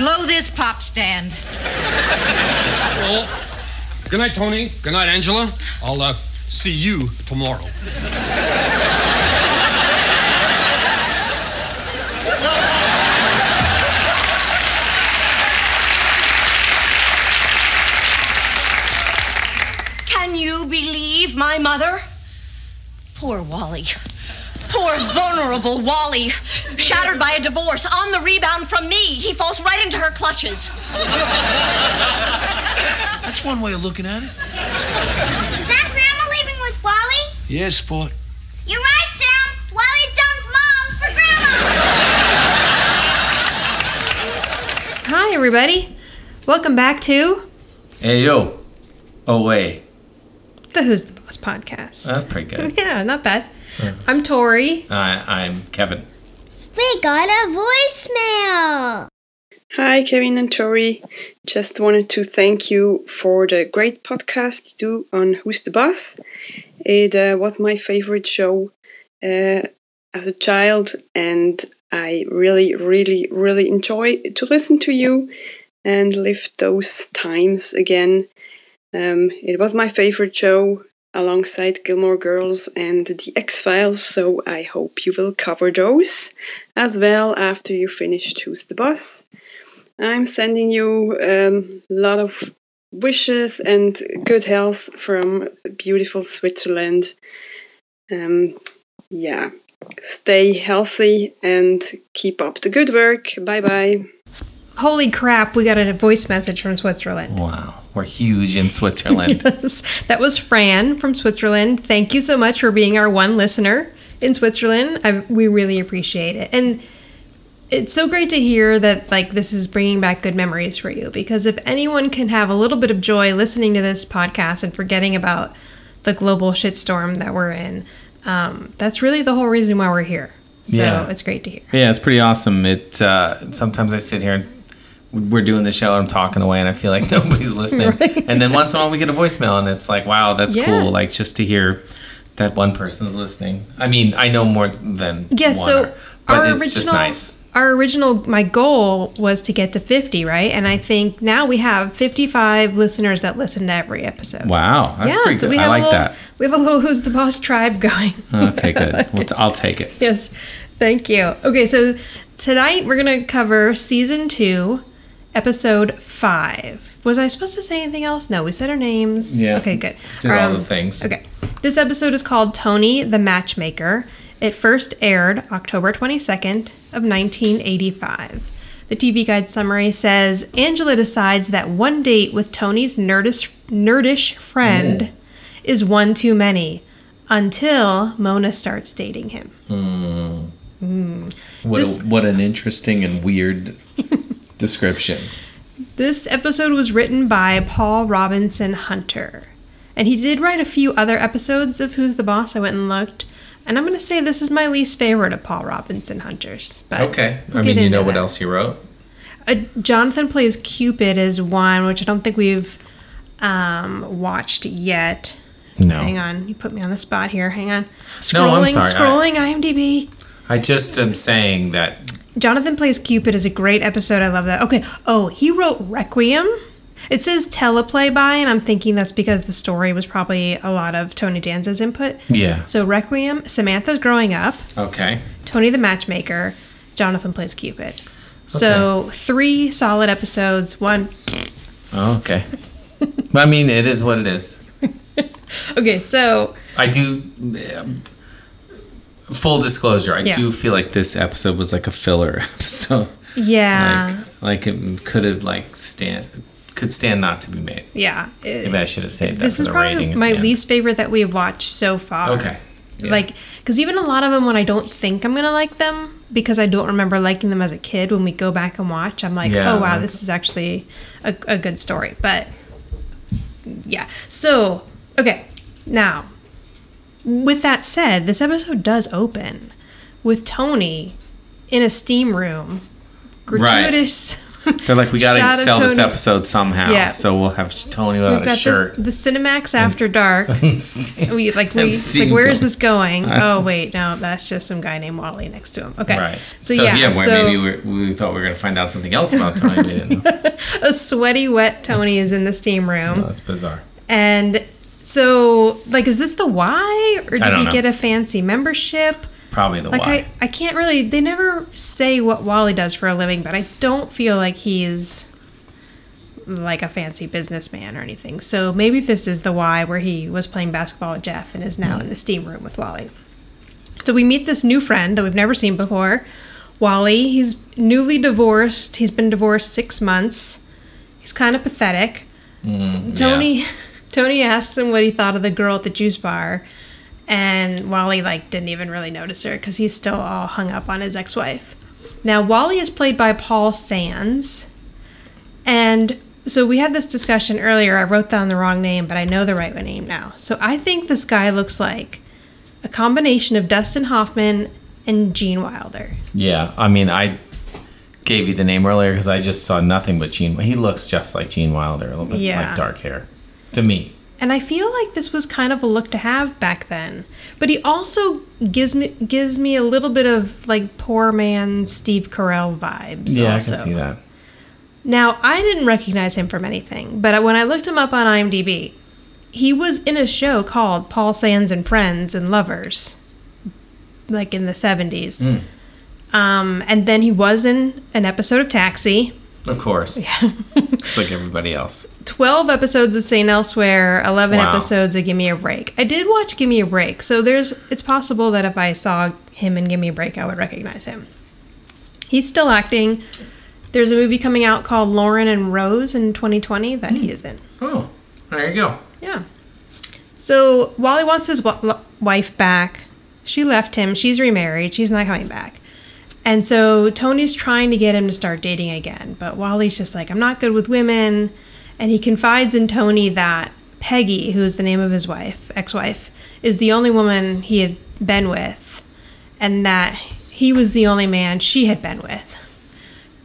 blow this pop stand. Well, good night, Tony. Good night, Angela. I'll uh, see you tomorrow. Can you believe my mother? Poor Wally. Poor vulnerable Wally. Shattered by a divorce, on the rebound from me. He falls right into her clutches. That's one way of looking at it. Is that Grandma leaving with Wally? Yeah, sport. You're right, Sam. Wally dumped Mom for Grandma. Hi, everybody. Welcome back to Hey yo. Oh wait. the Who's the Boss podcast. That's pretty good. yeah, not bad. I'm Tori. I I'm Kevin. We got a voicemail. Hi, Kevin and Tori. Just wanted to thank you for the great podcast you do on Who's the Boss. It uh, was my favorite show uh, as a child, and I really, really, really enjoy to listen to you and live those times again. Um, it was my favorite show alongside Gilmore Girls and The X Files, so I hope you will cover those as well after you finished Who's the Boss. I'm sending you um, a lot of wishes and good health from beautiful Switzerland. Um, yeah, stay healthy and keep up the good work. Bye bye. Holy crap, we got a voice message from Switzerland. Wow. We're huge in Switzerland. Yes, that was Fran from Switzerland. Thank you so much for being our one listener in Switzerland. I, we really appreciate it. And it's so great to hear that like this is bringing back good memories for you because if anyone can have a little bit of joy listening to this podcast and forgetting about the global shitstorm that we're in, um, that's really the whole reason why we're here. So Yeah. it's great to hear. yeah, it's pretty awesome. It uh, sometimes I sit here and we're doing the show and I'm talking away and I feel like nobody's listening. And then once in a while we get a voicemail and it's like, wow, that's Yeah. cool. Like just to hear that one person's listening. I mean, I know more than Yeah, one, so but our it's original just nice. our original my goal was to get to 50, right? And I mm-hmm. think now we have 55 listeners that listen to every episode. Wow, that's yeah, pretty so good. we I have like a little, that. We have a little who's the boss tribe going. Okay, good. Well, I'll take it. yes. Thank you. Okay, so tonight we're going to cover season 2, episode 5. Was I supposed to say anything else? No, we said our names. Yeah. Okay, good. Did all the um, things. Okay. This episode is called Tony the Matchmaker. It first aired October 22nd of 1985. The TV Guide summary says Angela decides that one date with Tony's nerdish, nerdish friend mm. is one too many until Mona starts dating him. Hmm. Hmm. What This- a, what an interesting and weird description. This episode was written by Paul Robinson Hunter. And he did write a few other episodes of Who's the Boss. I went and looked. And I'm going to say this is my least favorite of Paul Robinson Hunter's. But Okay. we'll I mean, you know what else he wrote? Uh, Jonathan Plays Cupid is one, which I don't think we've um, watched yet. No. Hang on. You put me on the spot here. Hang on. Scrolling, No, I'm sorry. scrolling IMDb. I just am saying that. Jonathan Plays Cupid is a great episode. I love that. Okay. Oh, he wrote Requiem. It says teleplay by, and I'm thinking that's because the story was probably a lot of Tony Danza's input. Yeah. So Requiem, Samantha's growing up, Okay. Tony the Matchmaker, Jonathan Plays Cupid. So three solid episodes. One. Oh, okay. I mean, it is what it is. Okay, so I do. Full disclosure, I Yeah. do feel like this episode was like a filler episode. yeah, Like, like it could have like stand could stand not to be made. yeah. Maybe I should have saved that this for is the probably my least favorite that we've watched so far. Okay. Yeah. Like, because even a lot of them, when I don't think I'm gonna like them, because I don't remember liking them as a kid, when we go back and watch, I'm like, Yeah, oh wow, like- this is actually a, a good story. But yeah, so okay, now with that said, this episode does open with Tony in a steam room, gratuitous They're like, we gotta Shout out sell this episode somehow. Yeah. So we'll have Tony without a got shirt. the, the Cinemax After Dark. We like we like where is this going? Oh wait, no, that's just some guy named Wally next to him. Okay, Right. So, yeah, where so maybe we, we thought we were gonna find out something else about Tony. we didn't know. a sweaty, wet Tony is in the steam room, Oh, that's bizarre. and so like, is this the Y, or did he know. get a fancy membership? Probably the Like why. I, I can't really. They never say what Wally does for a living, but I don't feel like he's like a fancy businessman or anything. So maybe this is the Y, where he was playing basketball with Jeff and is now in the steam room with Wally. So we meet this new friend that we've never seen before, Wally. He's newly divorced. He's been divorced six months. He's kind of pathetic. Mm, Tony, Tony asked him what he thought of the girl at the juice bar, and Wally like didn't even really notice her because he's still all hung up on his ex-wife. Now Wally is played by Paul Sand, and so we had this discussion earlier. I wrote down the wrong name, but I know the right name now. So I think this guy looks like a combination of Dustin Hoffman and Gene Wilder. Yeah, I mean, I gave you the name earlier because I just saw nothing but Gene. He looks just like Gene Wilder, a little bit Yeah. like dark hair, to me. And I feel like this was kind of a look to have back then. But he also gives me gives me a little bit of like poor man Steve Carell vibes. Yeah, also. I can see that. Now I didn't recognize him from anything, but when I looked him up on IMDb, he was in a show called Paul Sand in Friends and Lovers, like in the seventies. Hmm. Um, and then he was in an episode of Taxi. Of course, Yeah. just like everybody else. 12 episodes of St. Elsewhere, 11 Wow. episodes of Give Me a Break. I did watch Give Me a Break, so there's it's possible that if I saw him in Give Me a Break, I would recognize him. He's still acting. There's a movie coming out called Lauren and Rose in 2020 that he hmm. is in. Oh, there you go. Yeah. So Wally wants his w- wife back. She left him. She's remarried. She's not coming back. And so Tony's trying to get him to start dating again. But Wally's just like, I'm not good with women. And he confides in Tony that Peggy, who is the name of his wife, ex wife, is the only woman he had been with. And that he was the only man she had been with.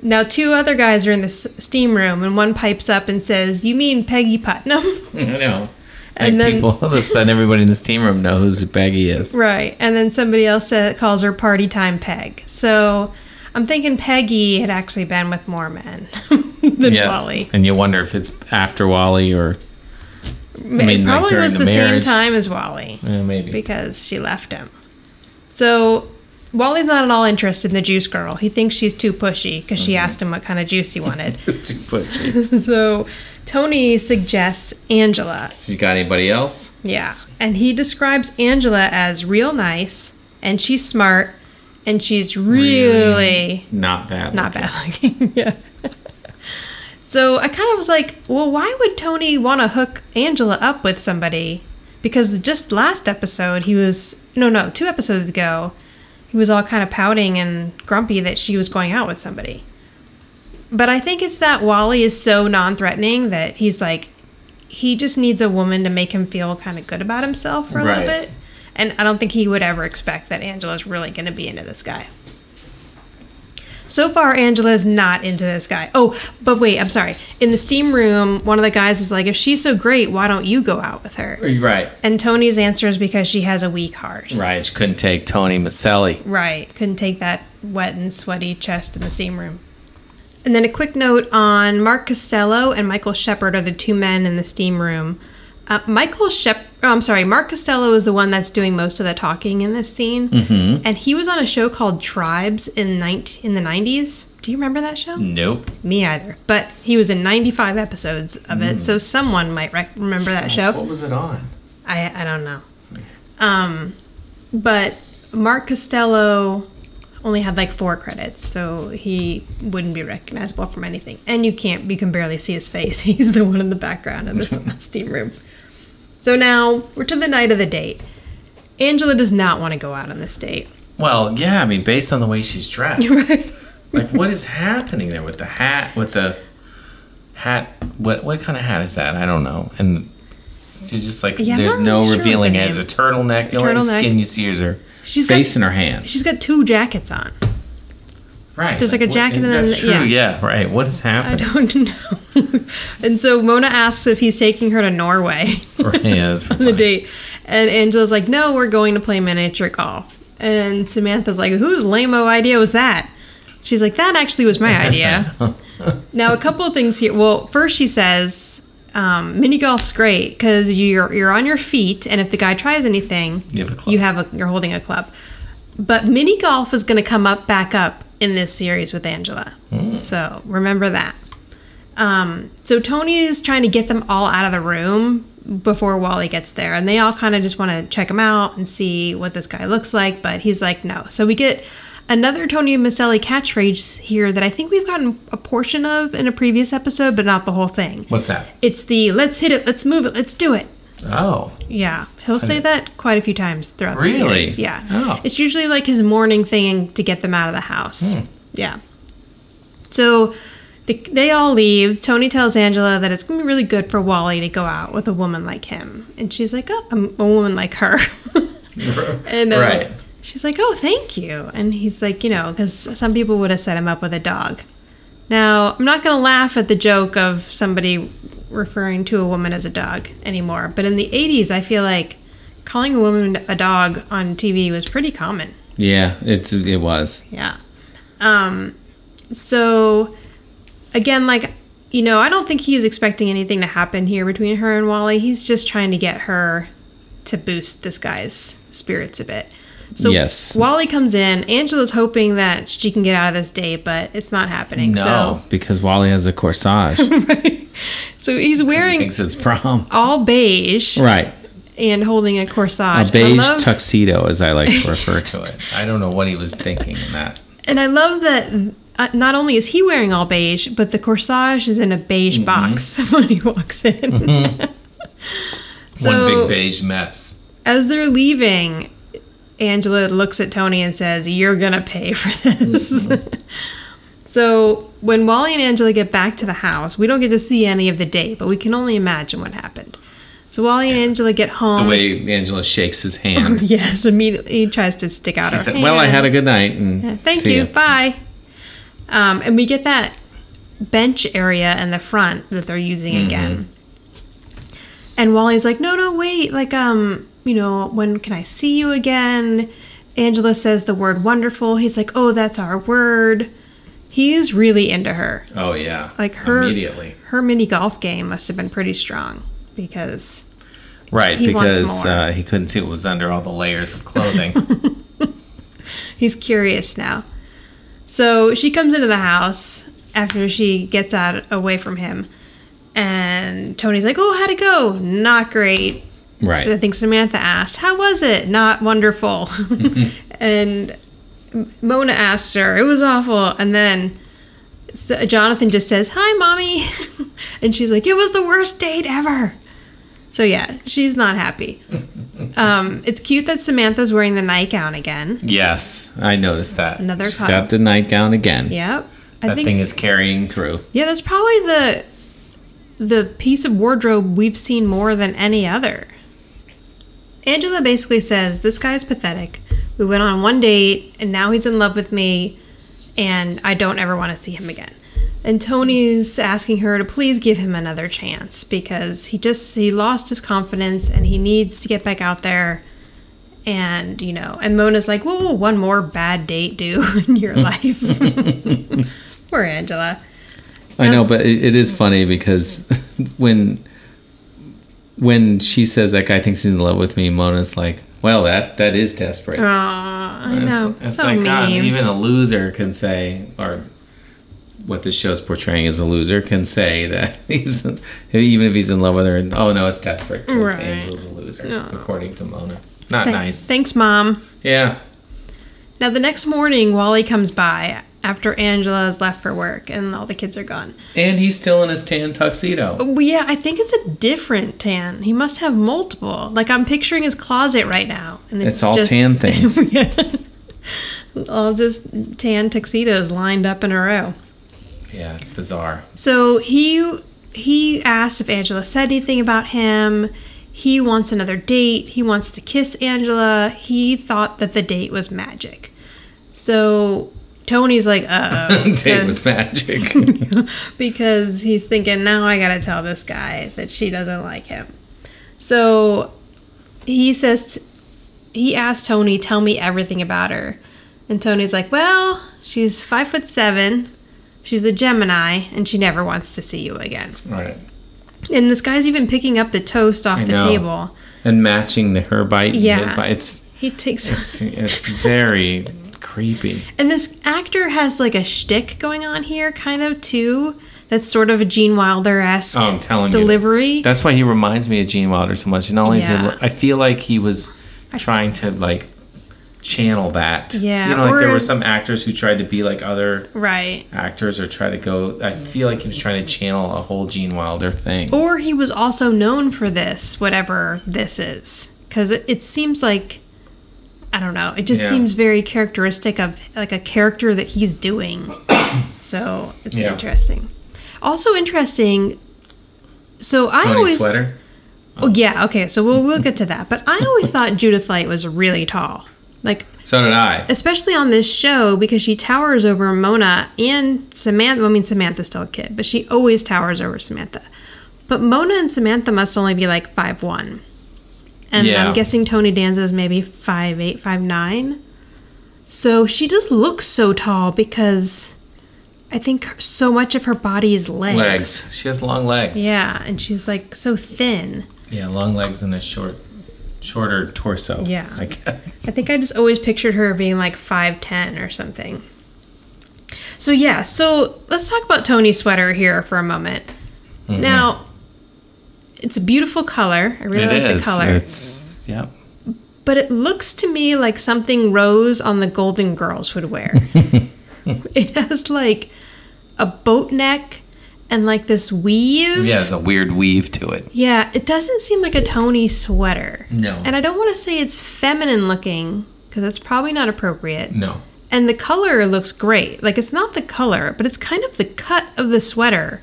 Now, two other guys are in the steam room, and one pipes up and says, You mean Peggy Putnam? I know. And then- people, all of a sudden, everybody in this team room knows who Peggy is. Right. And then somebody else said, calls her party time Peg. So I'm thinking Peggy had actually been with more men than yes, Wally. and you wonder if it's after Wally or it mean, like, probably during was the the, same time as Wally eh, maybe. because she left him. So Wally's not at all interested in the juice girl. He thinks she's too pushy because she Mm-hmm. asked him what kind of juice he wanted. Too pushy. so Tony suggests Angela. So you got anybody else? Yeah. And he describes Angela as real nice and she's smart and she's really Not bad. not looking. bad looking. yeah. So I kind of was like, well, why would Tony want to hook Angela up with somebody? Because just last episode, he was, no, no, two episodes ago, he was all kind of pouting and grumpy that she was going out with somebody. But I think it's that Wally is so non threatening that he's like, he just needs a woman to make him feel kind of good about himself for a Right. little bit. And I don't think he would ever expect that Angela's really going to be into this guy. So far, Angela's not into this guy. Oh, but wait, I'm sorry. In the steam room, one of the guys is like, if she's so great, why don't you go out with her? Right. And Tony's answer is because she has a weak heart. Right. She couldn't take Tony Micelli. Right. Couldn't take that wet and sweaty chest in the steam room. And then a quick note on Mark Costello and Michael Shepard are the two men in the steam room. Uh, Michael Shep, oh, I'm sorry, Mark Costello is the one that's doing most of the talking in this scene, mm-hmm. and he was on a show called Tribes in 19, in the 90s. Do you remember that show? Nope. Me either. But he was in 95 episodes of it, so someone might rec- remember that show. What was it on? I I don't know. Um, but Mark Costello only had like four credits, so he wouldn't be recognizable from anything. And you can't, you can barely see his face. He's the one in the background of this steam room. So now we're to the night of the date. Angela does not want to go out on this date. Well, yeah. I mean, based on the way she's dressed, like what is happening there with the hat? With the hat? What what kind of hat is that? I don't know. And she's just like, Yeah, there's no sure revealing it. It's a turtleneck. The only skin you see is her She's got- face and her hands. She's got two jackets on. Right. There's like a what- jacket and then- That's true. yeah. Yeah. Right. What is happening? I don't know. and so Mona asks if he's taking her to Norway Right, yeah, on the date. And Angela's like, no, we're going to play miniature golf. And Samantha's like, whose lame-o idea was that? She's like, that actually was my idea. now, a couple of things here. Well, first she says, um, mini golf's great because you're you're on your feet, and if the guy tries anything, You have a club. you have a you're holding a club. But mini golf is going to come up back up in this series with Angela. So remember that. Um, so Tony is trying to get them all out of the room before Wally gets there, and they all kind of just want to check him out and see what this guy looks like. But he's like, no. So we get another Tony Micelli catchphrase here that I think we've gotten a portion of in a previous episode, but not the whole thing. What's that? It's the let's hit it, let's move it, let's do it. Oh. Yeah, he'll say that quite a few times throughout the Really? series. Yeah, Oh. it's usually like his morning thing to get them out of the house. Yeah. So the, they all leave. Tony tells Angela that it's gonna be really good for Wally to go out with a woman like him, and she's like, "Oh, a, a woman like her." and uh, Right. She's like, "Oh, thank you." And he's like, "You know, because some people would have set him up with a dog." Now, I'm not going to laugh at the joke of somebody referring to a woman as a dog anymore, but in the 80s, I feel like calling a woman a dog on TV was pretty common. Yeah. It's it was. Yeah. Um, so, again, like, you know, I don't think he's expecting anything to happen here between her and Wally. He's just trying to get her to boost this guy's spirits a bit. So Yes. Wally comes in. Angela's hoping that she can get out of this date, but it's not happening. No, because Wally has a corsage. So, so he's he wearing thinks it's prom. all beige Right. and holding a corsage. A beige love, tuxedo, as I like to refer to it. I don't know what he was thinking in that. and I love that uh, not only is he wearing all beige, but the corsage is in a beige Mm-hmm. box when he walks in. so One big beige mess. as they're leaving, Angela looks at Tony and says, You're gonna pay for this. so when Wally and Angela get back to the house, we don't get to see any of the date, but we can only imagine what happened. So Wally and Angela get home. The way Angela shakes his hand. Yes, immediately he tries to stick out She her said, hand. "Well, I had a good night." And Thank you. ya." Bye. Um, and we get that bench area in the front that they're using Mm-hmm. again. And Wally's like, no, no, wait. Like, um, you know, when can I see you again? Angela says the word wonderful. He's like, oh, that's our word. He's really into her. Oh yeah. Like her immediately. her mini golf game must have been pretty strong because Right, he because uh, he couldn't see what was under all the layers of clothing. He's curious now. So she comes into the house after she gets out away from him. And Tony's like, Oh, how'd it go? Not great. I think Samantha asked, How was it? Not wonderful. and Mona asks her, It was awful. And then Jonathan just says, Hi, mommy. and she's like, It was the worst date ever. So yeah, she's not happy. Um, it's cute that Samantha's wearing the nightgown again. Yes, I noticed that. Another She's got the nightgown again. Yep. I That think thing is carrying through. Yeah, that's probably the the piece of wardrobe we've seen more than any other. Angela basically says, This guy's pathetic. We went on one date and now he's in love with me and I don't ever want to see him again. And Tony's asking her to please give him another chance because he just he lost his confidence and he needs to get back out there and you know and Mona's like, What will one more bad date do in your life? Poor Angela. I know, um, but it, it is funny because when when she says that guy thinks he's in love with me, Mona's like, "Well, that that is desperate." I know. It's, it's so like mean. God, even a loser can say, or what this show's portraying as a loser can say that he's even if he's in love with her. Oh no, it's desperate because Right. Angel's a loser, according to Mona. Not Th- nice. Thanks, Mom. yeah. Now, the next morning, Wally comes by after Angela has left for work and all the kids are gone. And he's still in his tan tuxedo. Uh, well, yeah, I think it's a different tan. He must have multiple. Like, I'm picturing his closet right now. And it's, It's all just, tan things. all just tan tuxedos lined up in a row. Yeah, it's bizarre. So he he asked if Angela said anything about him. He wants another date. He wants to kiss Angela. He thought that the date was magic. So Tony's like, uh oh. Date was magic. because he's thinking now I gotta tell this guy that she doesn't like him. So he says he asked Tony, "Tell me everything about her," and Tony's like, "Well, she's five foot seven, she's a Gemini, and she never wants to see you again." right. And this guy's even picking up the toast off I the know. table. And matching the her bite. Yeah. His bite. It's He takes, it's it's very creepy. and this actor has like a shtick going on here, kind of too. That's sort of a Gene Wilder esque Oh, I'm telling you. delivery. That's why he reminds me of Gene Wilder so much. And not only is Yeah. it, I feel like he was trying to like channel that. Yeah, You know, like there were some actors who tried to be like other right. actors or try to go. I feel like he was trying to channel a whole Gene Wilder thing. Or he was also known for this, whatever this is. Because it, it seems like, I don't know, it just Yeah. seems very characteristic of like a character that he's doing. so it's Yeah. interesting. Also interesting. So I Tony always. Sweater. Oh, oh, yeah, okay, so we'll, we'll get to that. But I always thought Judith Light was really tall. Like, So did I. especially on this show because she towers over Mona and Samantha. I mean, Samantha's still a kid, but she always towers over Samantha. But Mona and Samantha must only be like five one, and Yeah. I'm guessing Tony Danza is maybe five eight, five nine. So she just looks so tall because I think so much of her body is legs. Legs. She has long legs. Yeah, and she's like so thin. Yeah, long legs and a short, shorter torso. Yeah. I guess. I think I just always pictured her being like 5'10 or something. So, yeah, so let's talk about Tony's sweater here for a moment. Mm-hmm. Now, it's a beautiful color. I really It like is. the color. It's yep. But it looks to me like something Rose on the Golden Girls would wear. it has like a boat neck and like this weave. Yeah, there's a weird weave to it. Yeah, it doesn't seem like a Tony sweater. No. And I don't want to say it's feminine looking because that's probably not appropriate. No. And the color looks great. Like it's not the color, but it's kind of the cut of the sweater.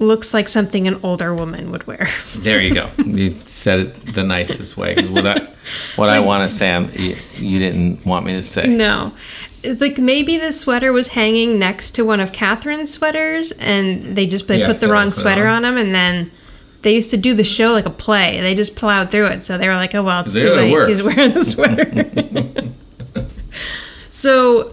Looks like something an older woman would wear. There you go. you said it the nicest way. Because what I, what I want to say, I'm, you, didn't want me to say. no. Like maybe the sweater was hanging next to one of Catherine's sweaters and they just they Yeah, put the wrong put sweater on. on them and then they used to do the show like a play. They just plowed through it. So they were like, oh, well, it's too late. worse. He's wearing the sweater. so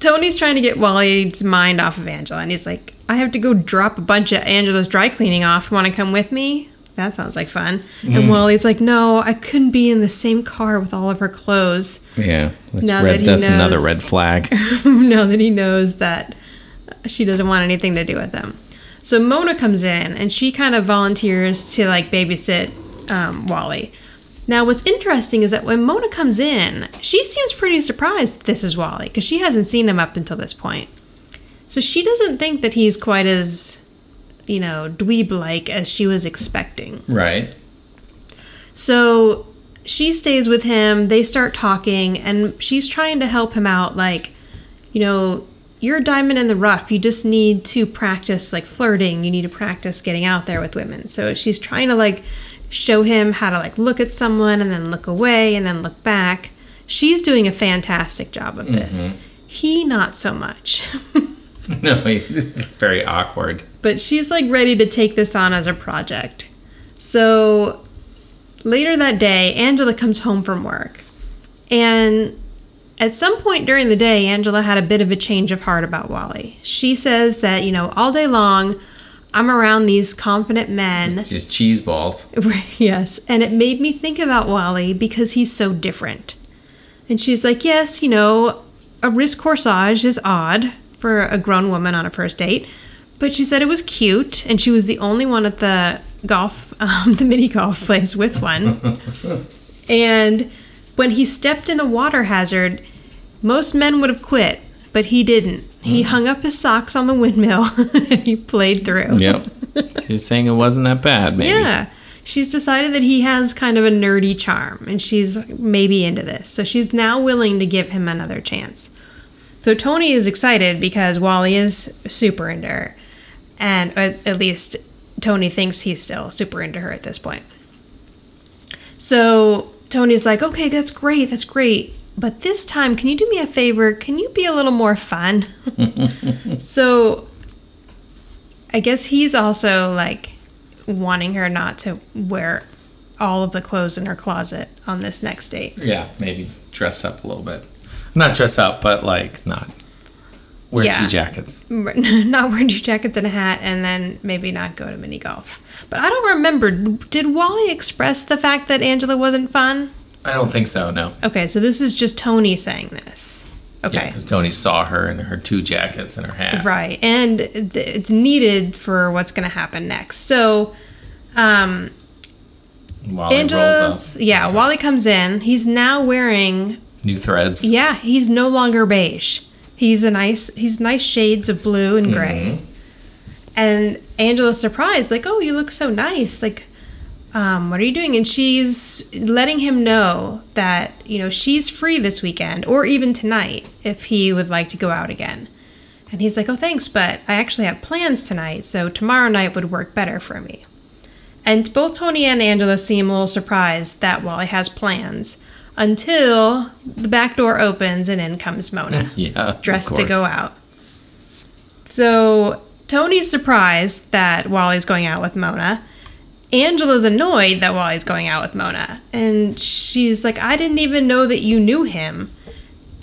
Tony's trying to get Wally's mind off of Angela, and he's like, I have to go drop a bunch of Angela's dry cleaning off. Want to come with me? That sounds like fun. Mm. And Wally's like, No, I couldn't be in the same car with all of her clothes. Yeah. That's, Now red, that he that's another red flag. now that he knows that she doesn't want anything to do with them. So Mona comes in and she kind of volunteers to like babysit um, Wally. Now, what's interesting is that when Mona comes in, she seems pretty surprised that this is Wally because she hasn't seen him up until this point. So she doesn't think that he's quite as, you know, dweeb like as she was expecting. right. So she stays with him. They start talking, and she's trying to help him out. Like, you know, you're a diamond in the rough. You just need to practice like flirting. You need to practice getting out there with women. So she's trying to like show him how to like look at someone and then look away and then look back. She's doing a fantastic job of this. Mm-hmm. He not so much. No, it's very awkward. but she's like ready to take this on as a project. So later that day, Angela comes home from work. And at some point during the day, Angela had a bit of a change of heart about Wally. She says that, you know, all day long, I'm around these confident men. It's just cheese balls. yes. And it made me think about Wally because he's so different. And she's like, yes, you know, a wrist corsage is odd for a grown woman on a first date. But she said it was cute, and she was the only one at the golf, um, the mini golf place with one. and when he stepped in the water hazard, most men would have quit, but he didn't. He mm. hung up his socks on the windmill and he played through. Yep. She's saying it wasn't that bad, maybe. Yeah. She's decided that he has kind of a nerdy charm and she's maybe into this. So she's now willing to give him another chance. So Tony is excited because Wally is super into her. And at, at least Tony thinks he's still super into her at this point. So Tony's like, okay, that's great, that's great. But this time, can you do me a favor? Can you be a little more fun? so I guess he's also like wanting her not to wear all of the clothes in her closet on this next date. Yeah, maybe dress up a little bit. Not dress up, but like not wear Yeah. two jackets. not wear two jackets and a hat, and then maybe not go to mini golf. But I don't remember. Did Wally express the fact that Angela wasn't fun? I don't think so. No. Okay, so this is just Tony saying this. Yeah, Okay. because Tony saw her in her two jackets and her hat. Right, and th- it's needed for what's going to happen next. So, um, Wally Angela's yeah. Wally comes in. He's now wearing New threads. yeah. He's no longer beige. He's a nice. He's nice shades of blue and gray. And Angela's surprised, like, "Oh, you look so nice. Like, um, what are you doing?" And she's letting him know that you know she's free this weekend or even tonight if he would like to go out again. And he's like, "Oh, thanks, but I actually have plans tonight, so tomorrow night would work better for me." And both Tony and Angela seem a little surprised that Wally has plans until the back door opens and in comes Mona, Yeah. dressed to go out. So Tony's surprised that Wally's going out with Mona. Angela's annoyed that Wally's going out with Mona. And she's like, I didn't even know that you knew him.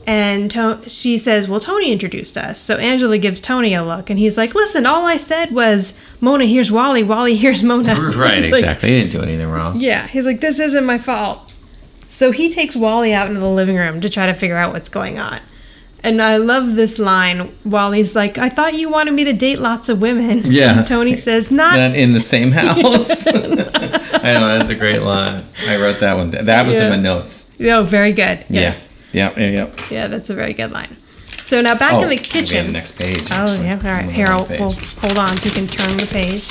And to- she says, Well, Tony introduced us. So Angela gives Tony a look, and he's like, Listen, all I said was, Mona here's Wally, Wally here's Mona. Right, He's like, exactly. he didn't do anything wrong. yeah, he's like, This isn't my fault. So he takes Wally out into the living room to try to figure out what's going on. And I love this line. Wally's like, I thought you wanted me to date lots of women. Yeah. And Tony says, Not Not in the same house. I know that's a great line. I wrote that one. That was in my notes. Oh, very good. Yes. Yeah. Yep. Yep. Yep. Yeah, that's a very good line. So now back oh, in the kitchen. the next page. oh, yeah. All right. Here, I'll, we'll hold on so you can turn the page.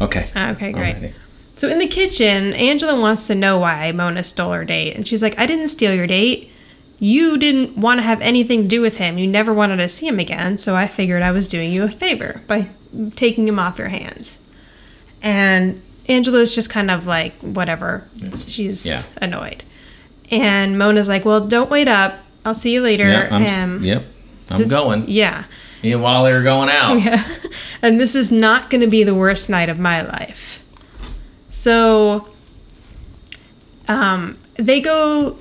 Okay. Ah, okay, great. Alrighty. So in the kitchen, Angela wants to know why Mona stole her date. And she's like, I didn't steal your date. You didn't want to have anything to do with him. You never wanted to see him again. So I figured I was doing you a favor by taking him off your hands. And Angela's just kind of like, whatever. She's Yeah. annoyed. And Mona's like, well, don't wait up. I'll see you later. Yeah. I'm, Um, yep. I'm this- going. Yeah. And Wally are going out. Yeah. And this is not going to be the worst night of my life. So, um, they go.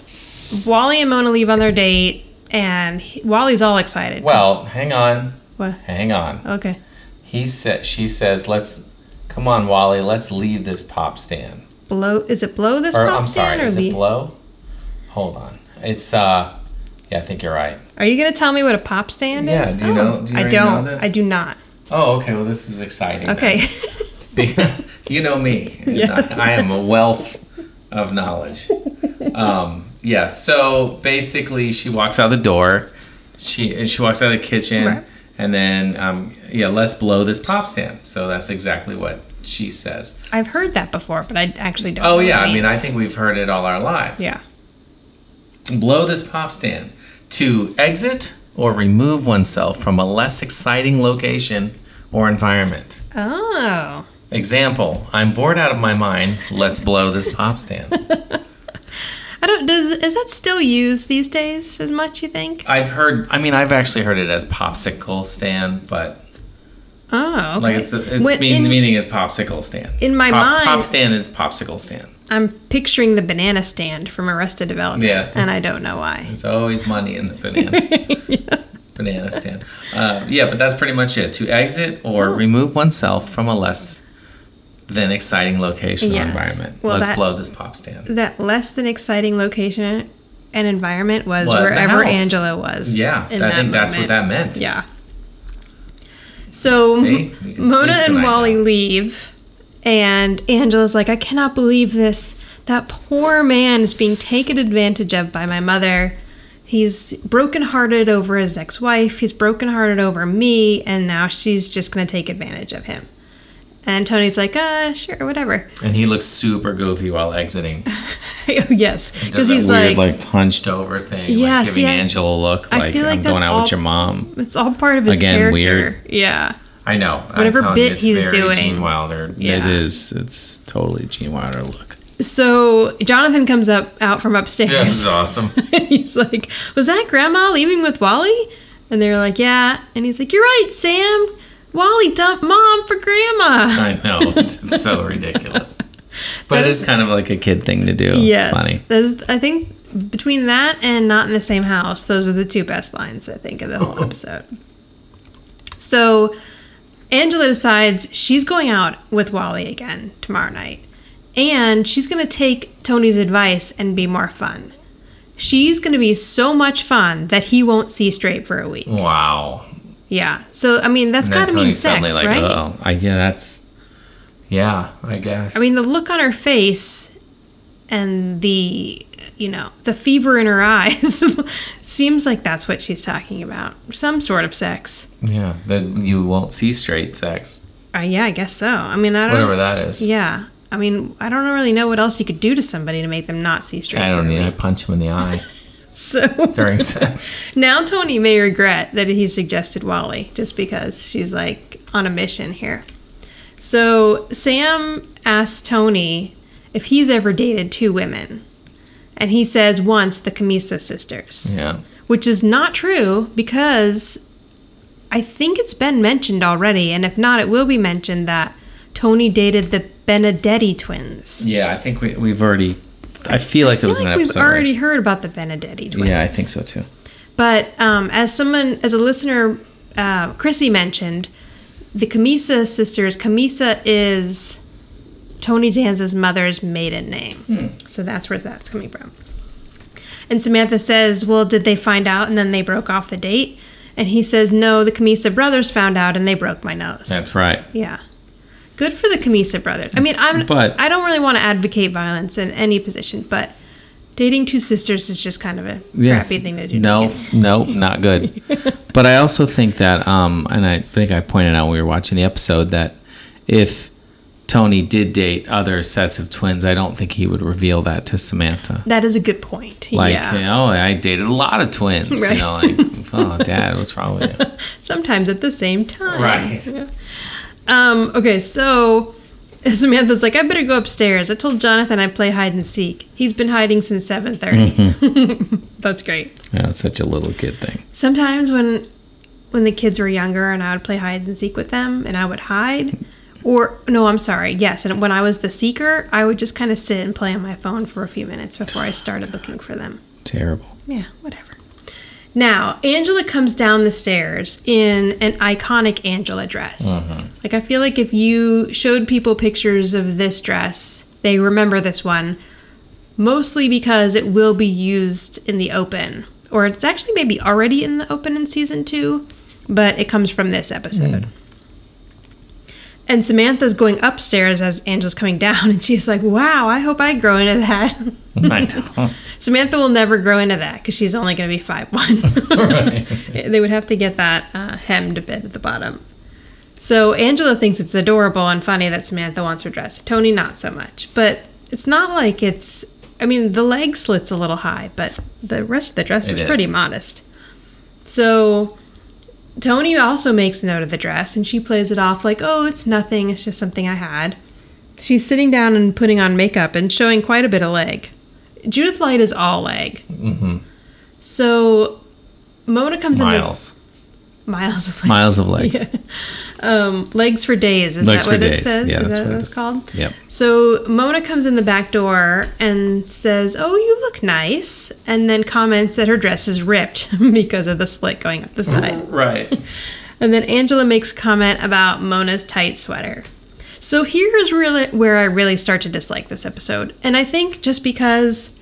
Wally and Mona leave on their date, and he- Wally's all excited. Well, hang on. what? Hang on. Okay. He said. She says, "Let's come on, Wally. Let's leave this pop stand." Blow. Is it blow this Or pop I'm sorry. stand or Is it blow? Hold on. It's uh. Yeah, I think you're right. Are you going to tell me what a pop stand Yeah, is? do you Oh, know- do you I don't. this? I do not. Oh, okay. Well, this is exciting. Okay. you know me. Yeah. I, I am a wealth of knowledge. Um, yeah. So basically, she walks out the door. She she walks out of the kitchen, Right. and then um, yeah, let's blow this pop stand. So that's exactly what she says. I've heard that before, but I actually don't. Oh yeah. I mean, I think we've heard it all our lives. Yeah. Blow this pop stand to exit or remove oneself from a less exciting location or environment. Oh. Example, I'm bored out of my mind. Let's blow this pop stand. I don't. Does is that still used these days as much? You think? I've heard, I mean, I've actually heard it as popsicle stand, but Oh, okay. like it's, it's When- mean, in- meaning is popsicle stand. in my pop, mind- Pop stand is popsicle stand. I'm picturing the banana stand from Arrested Development. Yeah. And I don't know why. There's always money in the banana. Banana stand. Uh, yeah, but that's pretty much it. To exit or Oh. remove oneself from a less than exciting location Yes. or environment. Well, Let's that- blow this pop stand. That less than exciting location and environment was, Was wherever. Angela was. Yeah, I think that's what that meant. Yeah. So See? Mona and Wally now. leave, and Angela's like, I cannot believe this. That poor man is being taken advantage of by my mother. He's brokenhearted over his ex wife, he's brokenhearted over me, and now she's just going to take advantage of him. And Tony's like, ah, sure, whatever. And he looks super goofy while exiting. yes, because he's weird, like, like, hunched over thing, Yeah, like giving I- Angela a look, I like feel like I'm going that's out all- with your mom. it's all part of his Again, character. weird. Yeah. I know. Whatever bit he's very doing. Gene Wilder. Yeah. It is. It's totally Gene Wilder look. So Jonathan comes up out from upstairs. Yeah, this is awesome. he's like, "Was that Grandma leaving with Wally?" And they're like, "Yeah." And he's like, "You're right, Sam. Wally dumped Mom for Grandma." I know. It's so ridiculous. But That it is- is kind of like a kid thing to do. yes, It's funny. That is, I think between that and not in the same house, those are the two best lines I think of the whole episode. So Angela decides she's going out with Wally again tomorrow night. And she's going to take Tony's advice and be more fun. She's going to be so much fun that he won't see straight for a week. Wow. Yeah. So, I mean, that's got to mean sex, like, right? oh, I, yeah, that's, yeah, I guess. I mean, the look on her face and the, you know, the fever in her eyes seems like that's what she's talking about. Some sort of sex. yeah, that you won't see straight sex, Uh, yeah, I guess so. I mean, I don't. whatever that is. Yeah. I mean, I don't really know what else you could do to somebody to make them not see straight. I don't need. I punch him in the eye So during sex. now Tony may regret that he suggested Wally just because she's like on a mission here. So Sam asks Tony if he's ever dated two women. And he says once the Camisa sisters, Yeah. which is not true because I think it's been mentioned already. And if not, it will be mentioned that Tony dated the Benedetti twins. Yeah, I think we, we've already. I feel like I feel was like an episode. we've already heard about the Benedetti twins. Yeah, I think so too. But um, as someone, as a listener, uh, Chrissy mentioned, the Camisa sisters. Camisa is Tony Danza's mother's maiden name, so that's where that's coming from. And Samantha says, "Well, did they find out and then they broke off the date?" And he says, "No, the Camisa brothers found out and they broke my nose." That's right. yeah. Good for the Camisa brothers. I mean, I'm But- I don't really want to advocate violence in any position, but dating two sisters is just kind of a Yes. crappy thing to do. No, kids. no, not good. but I also think that, um, and I think I pointed out when we were watching the episode that if Tony did date other sets of twins, I don't think he would reveal that to Samantha. That is a good point. Like, yeah. oh, I dated a lot of twins. Right. You know, like, oh, Dad, what's wrong with you? Sometimes at the same time. Right. Yeah. Um, okay, so Samantha's like, I better go upstairs. I told Jonathan I play hide and seek. He's been hiding since 7:30. Mm-hmm. That's great. Yeah, it's such a little kid thing. Sometimes when when the kids were younger and I would play hide and seek with them and I would hide or no, I'm sorry. Yes, and when I was the seeker, I would just kind of sit and play on my phone for a few minutes before I started looking for them. Terrible. Yeah, whatever. Now, Angela comes down the stairs in an iconic Angela dress. Mm-hmm. Like, I feel like if you showed people pictures of this dress, they remember this one, mostly because it will be used in the open. Or it's actually maybe already in the open in season two, but it comes from this episode. Hmm. And Samantha's going upstairs as Angela's coming down, and she's like, Wow, I hope I grow into that. Samantha will never grow into that because she's only going to be five one. they would have to get that uh, hemmed a bit at the bottom. So Angela thinks it's adorable and funny that Samantha wants her dress. Tony not so much, but it's not like it's. I mean, the leg slits a little high, but the rest of the dress is, is. pretty modest. So Tony also makes note of the dress and she plays it off like, "Oh, it's nothing. It's just something I had." She's sitting down and putting on makeup and showing quite a bit of leg. Judith Light is all leg. Mm-hmm. So Mona comes in. Miles. Miles of leg. Miles of legs. Um, legs for days. Is Legs that what for it days. says? Yeah, is that's that what what it it's called? Yep. So Mona comes in the back door and says, "Oh, you look nice," and then comments that her dress is ripped because of the slit going up the side. Right. And then Angela makes a comment about Mona's tight sweater. So here's really where I really start to dislike this episode. And I think just because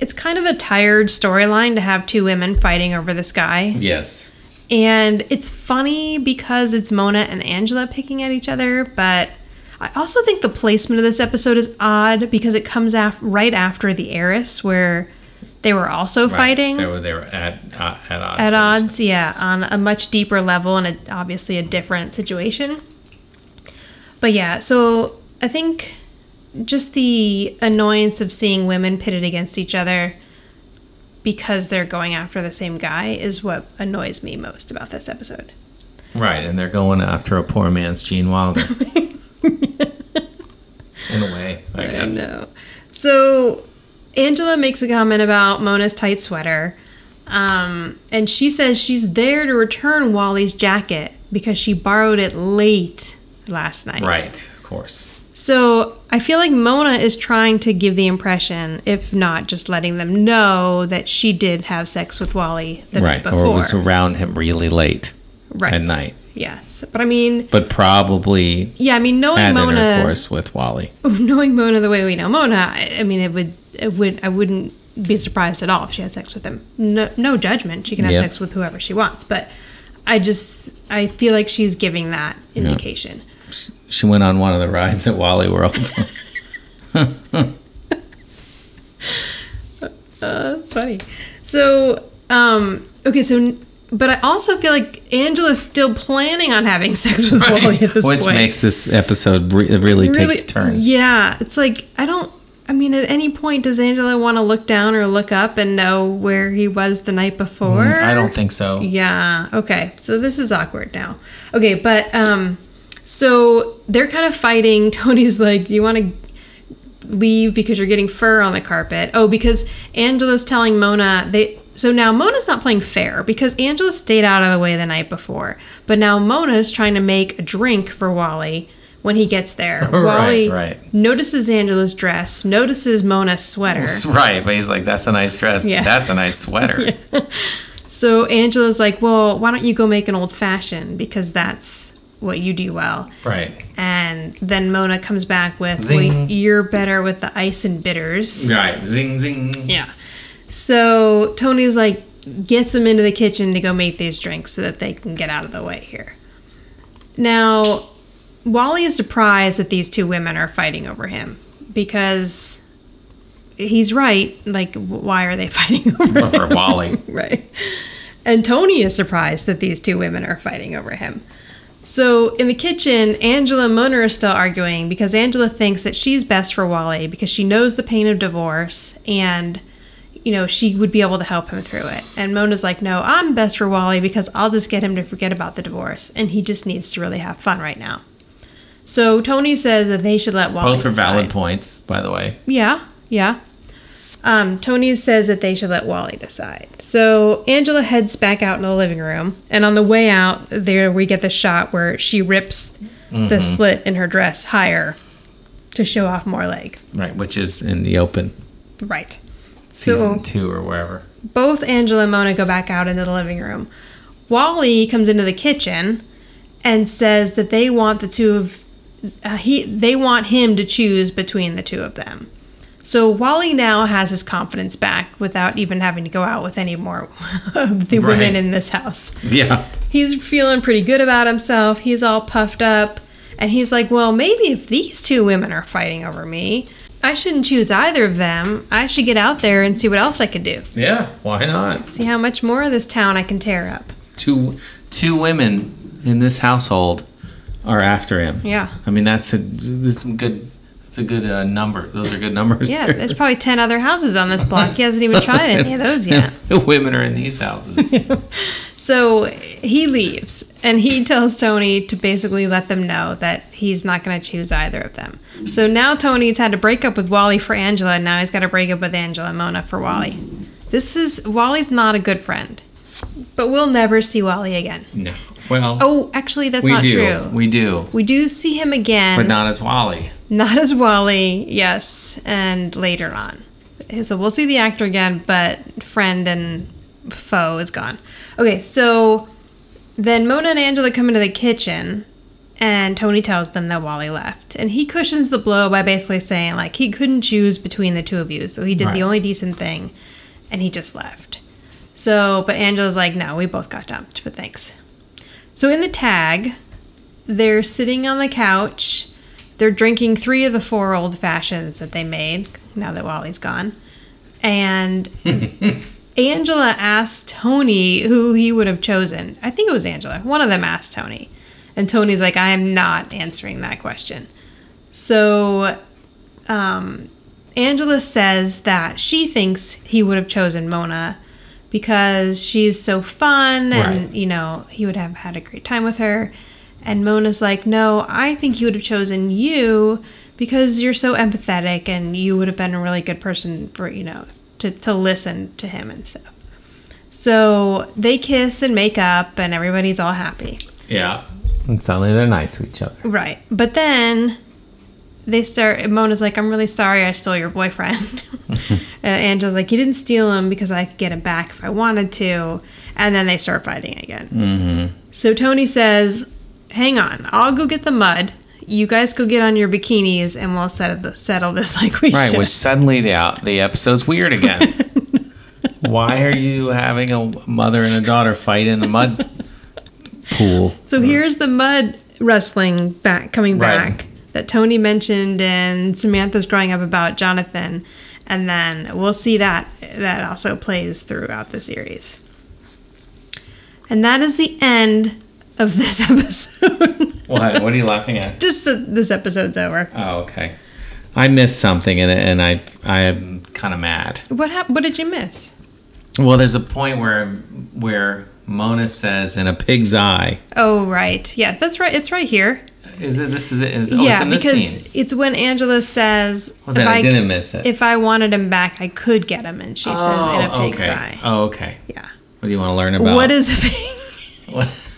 it's kind of a tired storyline to have two women fighting over this guy. Yes. And it's funny because it's Mona and Angela picking at each other, but I also think the placement of this episode is odd because it comes af- right after the heiress where they were also Right. fighting They were, they were at, uh, at odds. at odds, yeah, on a much deeper level and a, obviously a different situation. But yeah, so I think just the annoyance of seeing women pitted against each other because they're going after the same guy is what annoys me most about this episode. Right, and they're going after a poor man's Gene Wilder. In a way, I guess. I know. So Angela makes a comment about Mona's tight sweater. Um, and she says she's there to return Wally's jacket because she borrowed it late last night. Right, of course. So I feel like Mona is trying to give the impression, if not just letting them know, that she did have sex with Wally the night before. or was around him really late right. at night. Yes. But I mean, But probably yeah, I mean, knowing Mona. Of course, with Wally. knowing Mona the way we know Mona, I, mean, it would, it would, I wouldn't be surprised at all if she had sex with him. No, no judgment. She can have Yeah. sex with whoever she wants, but I just, I feel like she's giving that indication. She went on one of the rides at Wally World. That's funny. So, um, okay, so, but I also feel like Angela's still planning on having sex with Wally at this Which point. makes this episode re- it really, takes a turn. Yeah, it's like I don't. I mean, at any point, does Angela want to look down or look up and know where he was the night before? Mm, I don't think so. Yeah. Okay. So this is awkward now. Okay, but um, so they're kind of fighting. Tony's like, "Do you want to leave because you're getting fur on the carpet?" Oh, because Angela's telling Mona they. So now Mona's not playing fair because Angela stayed out of the way the night before, but now Mona's trying to make a drink for Wally when he gets there. Right, Wally right. notices Angela's dress, notices Mona's sweater. Right, but he's like, "That's a nice dress. Yeah. That's a nice sweater." So Angela's like, "Well, why don't you go make an old fashioned because that's what you do well." Right. And then Mona comes back with, Zing. well, "You're better with the ice and bitters." Right. Zing zing. Yeah. So Tony's like gets them into the kitchen to go make these drinks so that they can get out of the way here. Now, Wally is surprised that these two women are fighting over him because he's right. Like, why are they fighting over For? Wally. right. And Tony is surprised that these two women are fighting over him. So in the kitchen, Angela and Mona are still arguing because Angela thinks that she's best for Wally because she knows the pain of divorce and you know, she would be able to help him through it. And Mona's like, "No, I'm best for Wally because I'll just get him to forget about the divorce and he just needs to really have fun right now." So Tony says that they should let Wally Both are valid points, by the way. Yeah, yeah. Um, Tony says that they should let Wally decide. So Angela heads back out in the living room, and on the way out, there we get the shot where she rips the slit in her dress higher to show off more leg. Right, which is in the open Right. season So- two or wherever. Both Angela and Mona go back out into the living room. Wally comes into the kitchen and says that they want the two of uh, he they want him to choose between the two of them. So Wally now has his confidence back without even having to go out with any more of the women in this house. Yeah. He's feeling pretty good about himself. He's all puffed up. And he's like, well, maybe if these two women are fighting over me, I shouldn't choose either of them. I should get out there and see what else I could do. Yeah. Why not? See how much more of this town I can tear up. Two two women in this household are after him. Yeah. I mean, that's a some good. It's a good uh, number. Those are good numbers. Yeah, there. there's probably 10 other houses on this block. He hasn't even tried any of those yet. Women are in these houses. So he leaves and he tells Tony to basically let them know that he's not going to choose either of them. So now Tony's had to break up with Wally for Angela and now he's got to break up with Angela and Mona for Wally. This is Wally's not a good friend. But we'll never see Wally again. no. Well, Oh, actually that's we not do. true. We do. We do see him again. But not as Wally. Not as Wally, yes, and later on. So we'll see the actor again, but friend and foe is gone. Okay, so then Mona and Angela come into the kitchen, and Tony tells them that Wally left. And he cushions the blow by basically saying, like, he couldn't choose between the two of you, so he did Right. the only decent thing, and he just left. So, but Angela's like, no, we both got dumped, but thanks. So in the tag, they're sitting on the couch. They're drinking three of the four old fashions that they made now that Wally's gone. And Angela asked Tony who he would have chosen. I think it was Angela. One of them asked Tony. And Tony's like, I am not answering that question. So um, Angela says that she thinks he would have chosen Mona because she's so fun and, Right. you know, he would have had a great time with her. And Mona's like, no, I think he would have chosen you because you're so empathetic and you would have been a really good person for, you know, to, to listen to him and stuff. So they kiss and make up, and everybody's all happy. Yeah. And suddenly they're nice to each other. Right. But then they start, Mona's like, I'm really sorry I stole your boyfriend. and Angela's like, You didn't steal him because I could get him back if I wanted to. And then they start fighting again. Mm-hmm. So Tony says, Hang on, I'll go get the mud. You guys go get on your bikinis and we'll settle, settle this like we should. Right, should. which suddenly the the episode's weird again. Why are you having a mother and a daughter fight in the mud pool? So here's the mud wrestling back coming Right. back that Tony mentioned and Samantha's growing up about Jonathan, and then we'll see that that also plays throughout the series. And that is the end of this episode. What? What are you laughing at? Just that this episode's over. Oh, okay. I missed something and and I I am kind of mad. What happened? What did you miss? Well, there's a point where where Mona says in a pig's eye. Oh right, yeah, that's right. It's right here. Is it? This is it. Is, oh, yeah, it's in because scene. it's when Angela says, Well, then if I, didn't miss it. if I wanted him back, I could get him," and she says, "In a oh, pig's okay. eye." Oh, okay. Yeah. What do you want to learn about? What is a pig? What?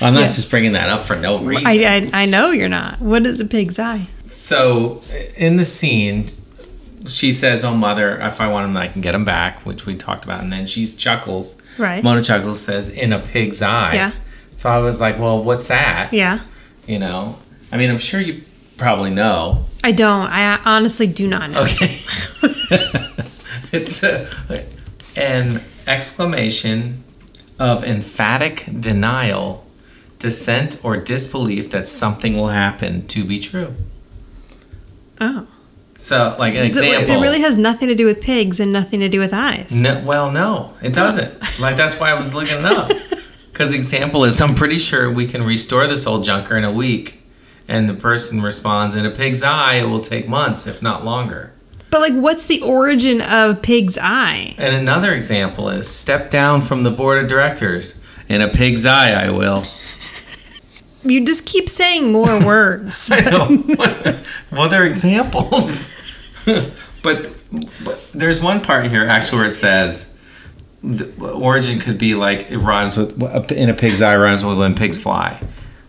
I'm not Yes. just bringing that up for no reason. I, I I know you're not. What is a pig's eye? So in the scene, she says, "Oh, mother, if I want him, I can get him back," which we talked about. And then she chuckles. Right. Mona chuckles says, "In a pig's eye." Yeah. So I was like, "Well, what's that?" Yeah. You know. I mean, I'm sure you probably know. I don't. I honestly do not know. Okay. it's a, an exclamation of emphatic denial, dissent, or disbelief that something will happen to be true. Oh. So, like an So example. It really has nothing to do with pigs and nothing to do with eyes. No, well, no, it oh. doesn't. Like that's why I was looking it up. Because example is, I'm pretty sure we can restore this old junker in a week, and the person responds, "In a pig's eye, it will take months, if not longer." But like, what's the origin of pig's eye? And another example is, "Step down from the board of directors." In a pig's eye, I will. You just keep saying more words. well, they're examples. but, but there's one part here actually where it says the origin could be like it rhymes with in a pig's eye rhymes with when pigs fly,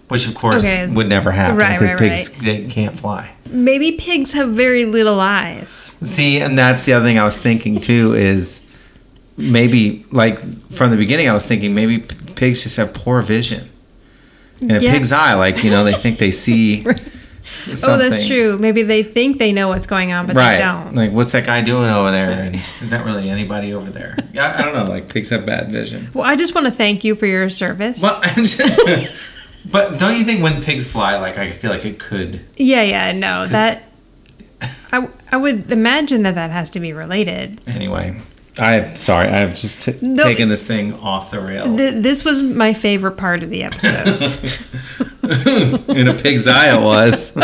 which of course Okay. would never happen because right, pigs they can't fly. Maybe pigs have very little eyes. See, and that's the other thing I was thinking too is maybe like from the beginning I was thinking maybe p- pigs just have poor vision. In a Yeah. pig's eye, like you know, they think they see. s- Oh, that's true. Maybe they think they know what's going on, but right. they don't. Like, what's that guy doing over there? And is that really anybody over there? Yeah, I don't know. Like, pigs have bad vision. Well, I just want to thank you for your service. Well, I'm just, but don't you think when pigs fly, like, I feel like it could? yeah, yeah, no, that. I, I would imagine that that has to be related. Anyway, I'm sorry. I've just t- No. taken this thing off the rails. Th- this was my favorite part of the episode. In a pig's eye, it was.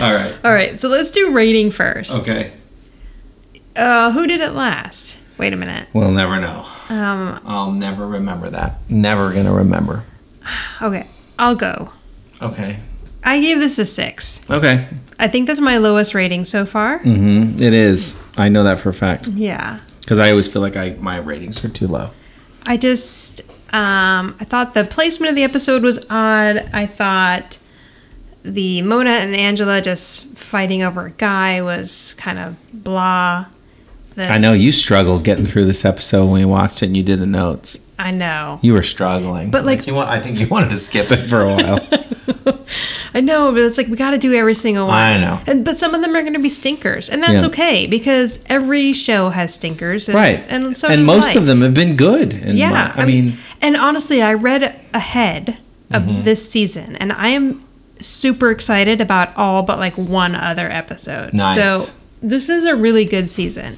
All right. All right, so let's do rating first. Okay. Uh, who did it last? Wait a minute. We'll never know. Um, I'll never remember that. Never gonna remember. okay, I'll go. Okay. I gave this a six. Okay. I think that's my lowest rating so far. Mm-hmm. It is. I know that for a fact. Yeah. Because I always feel like I my ratings are too low. I just um, I thought the placement of the episode was odd. I thought the Mona and Angela just fighting over a guy was kind of blah. The, I know you struggled getting through this episode when you watched it and you did the notes. I know. You were struggling. But, like- you want, I think you wanted to skip it for a while. I know, but it's like we got to do every single one. I know. And but some of them are going to be stinkers, and that's Yeah. okay because every show has stinkers, and, right. And so and most life. of them have been good. Yeah, my- I mean, and honestly, I read ahead of Mm-hmm. this season, and I am super excited about all but like one other episode. Nice. So this is a really good season,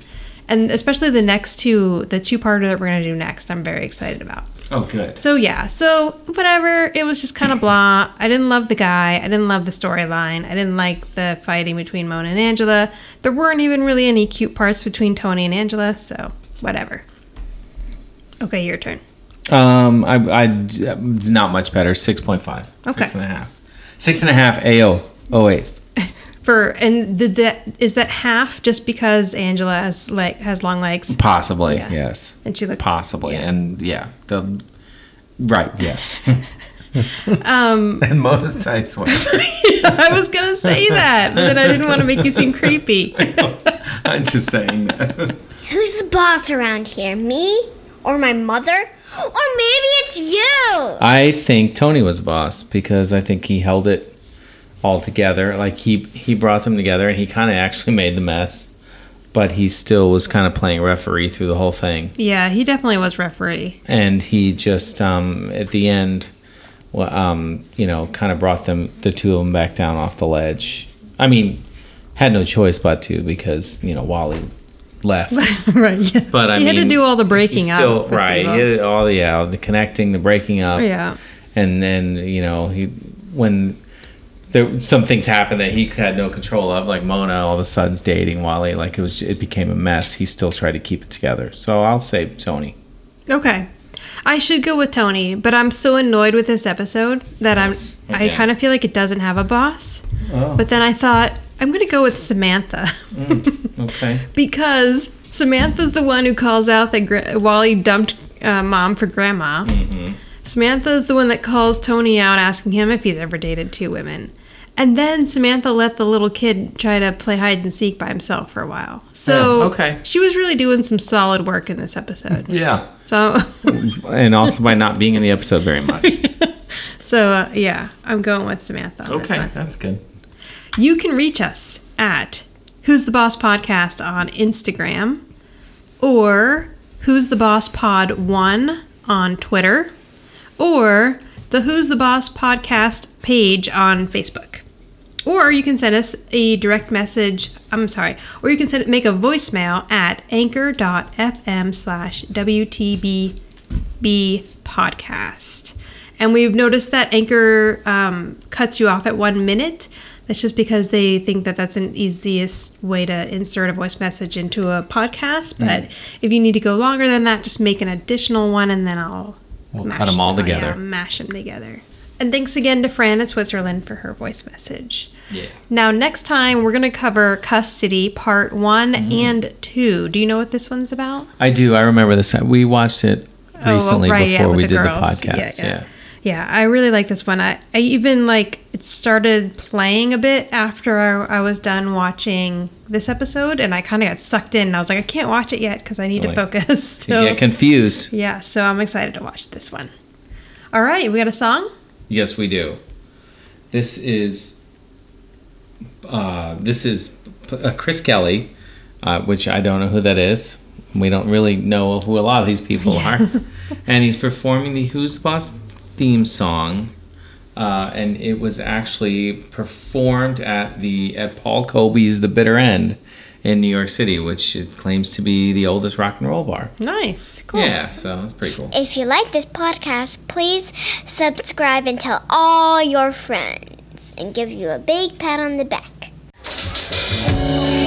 and especially the next two, the two parter that we're gonna do next, I'm very excited about. oh, good. So yeah, so whatever. It was just kind of blah. I didn't love the guy. I didn't love the storyline. I didn't like the fighting between Mona and Angela. There weren't even really any cute parts between Tony and Angela. So whatever. Okay, your turn. Um, I, I, not much better. Six point five. Okay. Six and a half. Six and a half. AO. Always. For and did that is that half just because Angela has like has long legs Possibly, Yeah. yes. and she looked Possibly, yeah. and yeah, the right, yes. um, and Mona's tight sweat. I was gonna say that, but then I didn't want to make you seem creepy. I'm just saying. That. Who's the boss around here? Me? Or my mother? Or maybe it's you! I think Tony was the boss because I think he held it all together. Like he he brought them together, and he kind of actually made the mess, but he still was kind of playing referee through the whole thing. Yeah, he definitely was referee. and he just um, at the end, well, um, you know, kind of brought them the two of them back down off the ledge. I mean, had no choice but to because you know Wally left, right. Yeah. but I he mean, had to do all the breaking he up. Still, right? All the yeah, the connecting, the breaking up, Yeah. and then you know he when. There, some things happened that he had no control of, like Mona all of a sudden's dating Wally. Like it was, it became a mess. He still tried to keep it together. So I'll say Tony. Okay. I should go with Tony, but I'm so annoyed with this episode that I'm I kind of feel like it doesn't have a boss. Oh. But then I thought I'm going to go with Samantha Okay. because Samantha's the one who calls out that Gra- Wally dumped uh, mom for grandma. Samantha's the one that calls Tony out asking him if he's ever dated two women. And then Samantha let the little kid try to play hide and seek by himself for a while. So Yeah, okay. she was really doing some solid work in this episode. Yeah. So and also by not being in the episode very much. So uh, yeah, I'm going with Samantha. On this Okay, one. that's good. You can reach us at Who's the Boss Podcast on Instagram or Who's the Boss Pod One on Twitter or the Who's the Boss Podcast page on Facebook. Or you can send us a direct message. I'm sorry. Or you can send make a voicemail at anchor.fm slash WTBB podcast. And we've noticed that Anchor um, cuts you off at one minute. That's just because they think that that's an easiest way to insert a voice message into a podcast. But if you need to go longer than that, just make an additional one and then I'll We'll cut 'em all yeah, together. mash them together. And thanks again to Fran in Switzerland for her voice message. Yeah. Now, next time we're going to cover custody part one Mm-hmm. and two. Do you know what this one's about? I do. I remember this. We watched it recently Oh, right, before with we the did girls. the podcast. Yeah, Yeah, yeah. Yeah, I really like this one. I, I even like it started playing a bit after I, I was done watching this episode, and I kind of got sucked in. And I was like, I can't watch it yet because I need to Like, focus. You So, get confused. yeah, so I'm excited to watch this one. All right, we got a song. Yes, we do. This is uh, this is uh, Chris Kelly, uh, which I don't know who that is. We don't really know who a lot of these people are, and he's performing the "Who's the Boss" theme song, uh, and it was actually performed at the at Paul Colby's The Bitter End in New York City, which it claims to be the oldest rock and roll bar. Nice, cool. Yeah, so that's pretty cool. If you like this podcast, please subscribe and tell all your friends and give you a big pat on the back. Deus.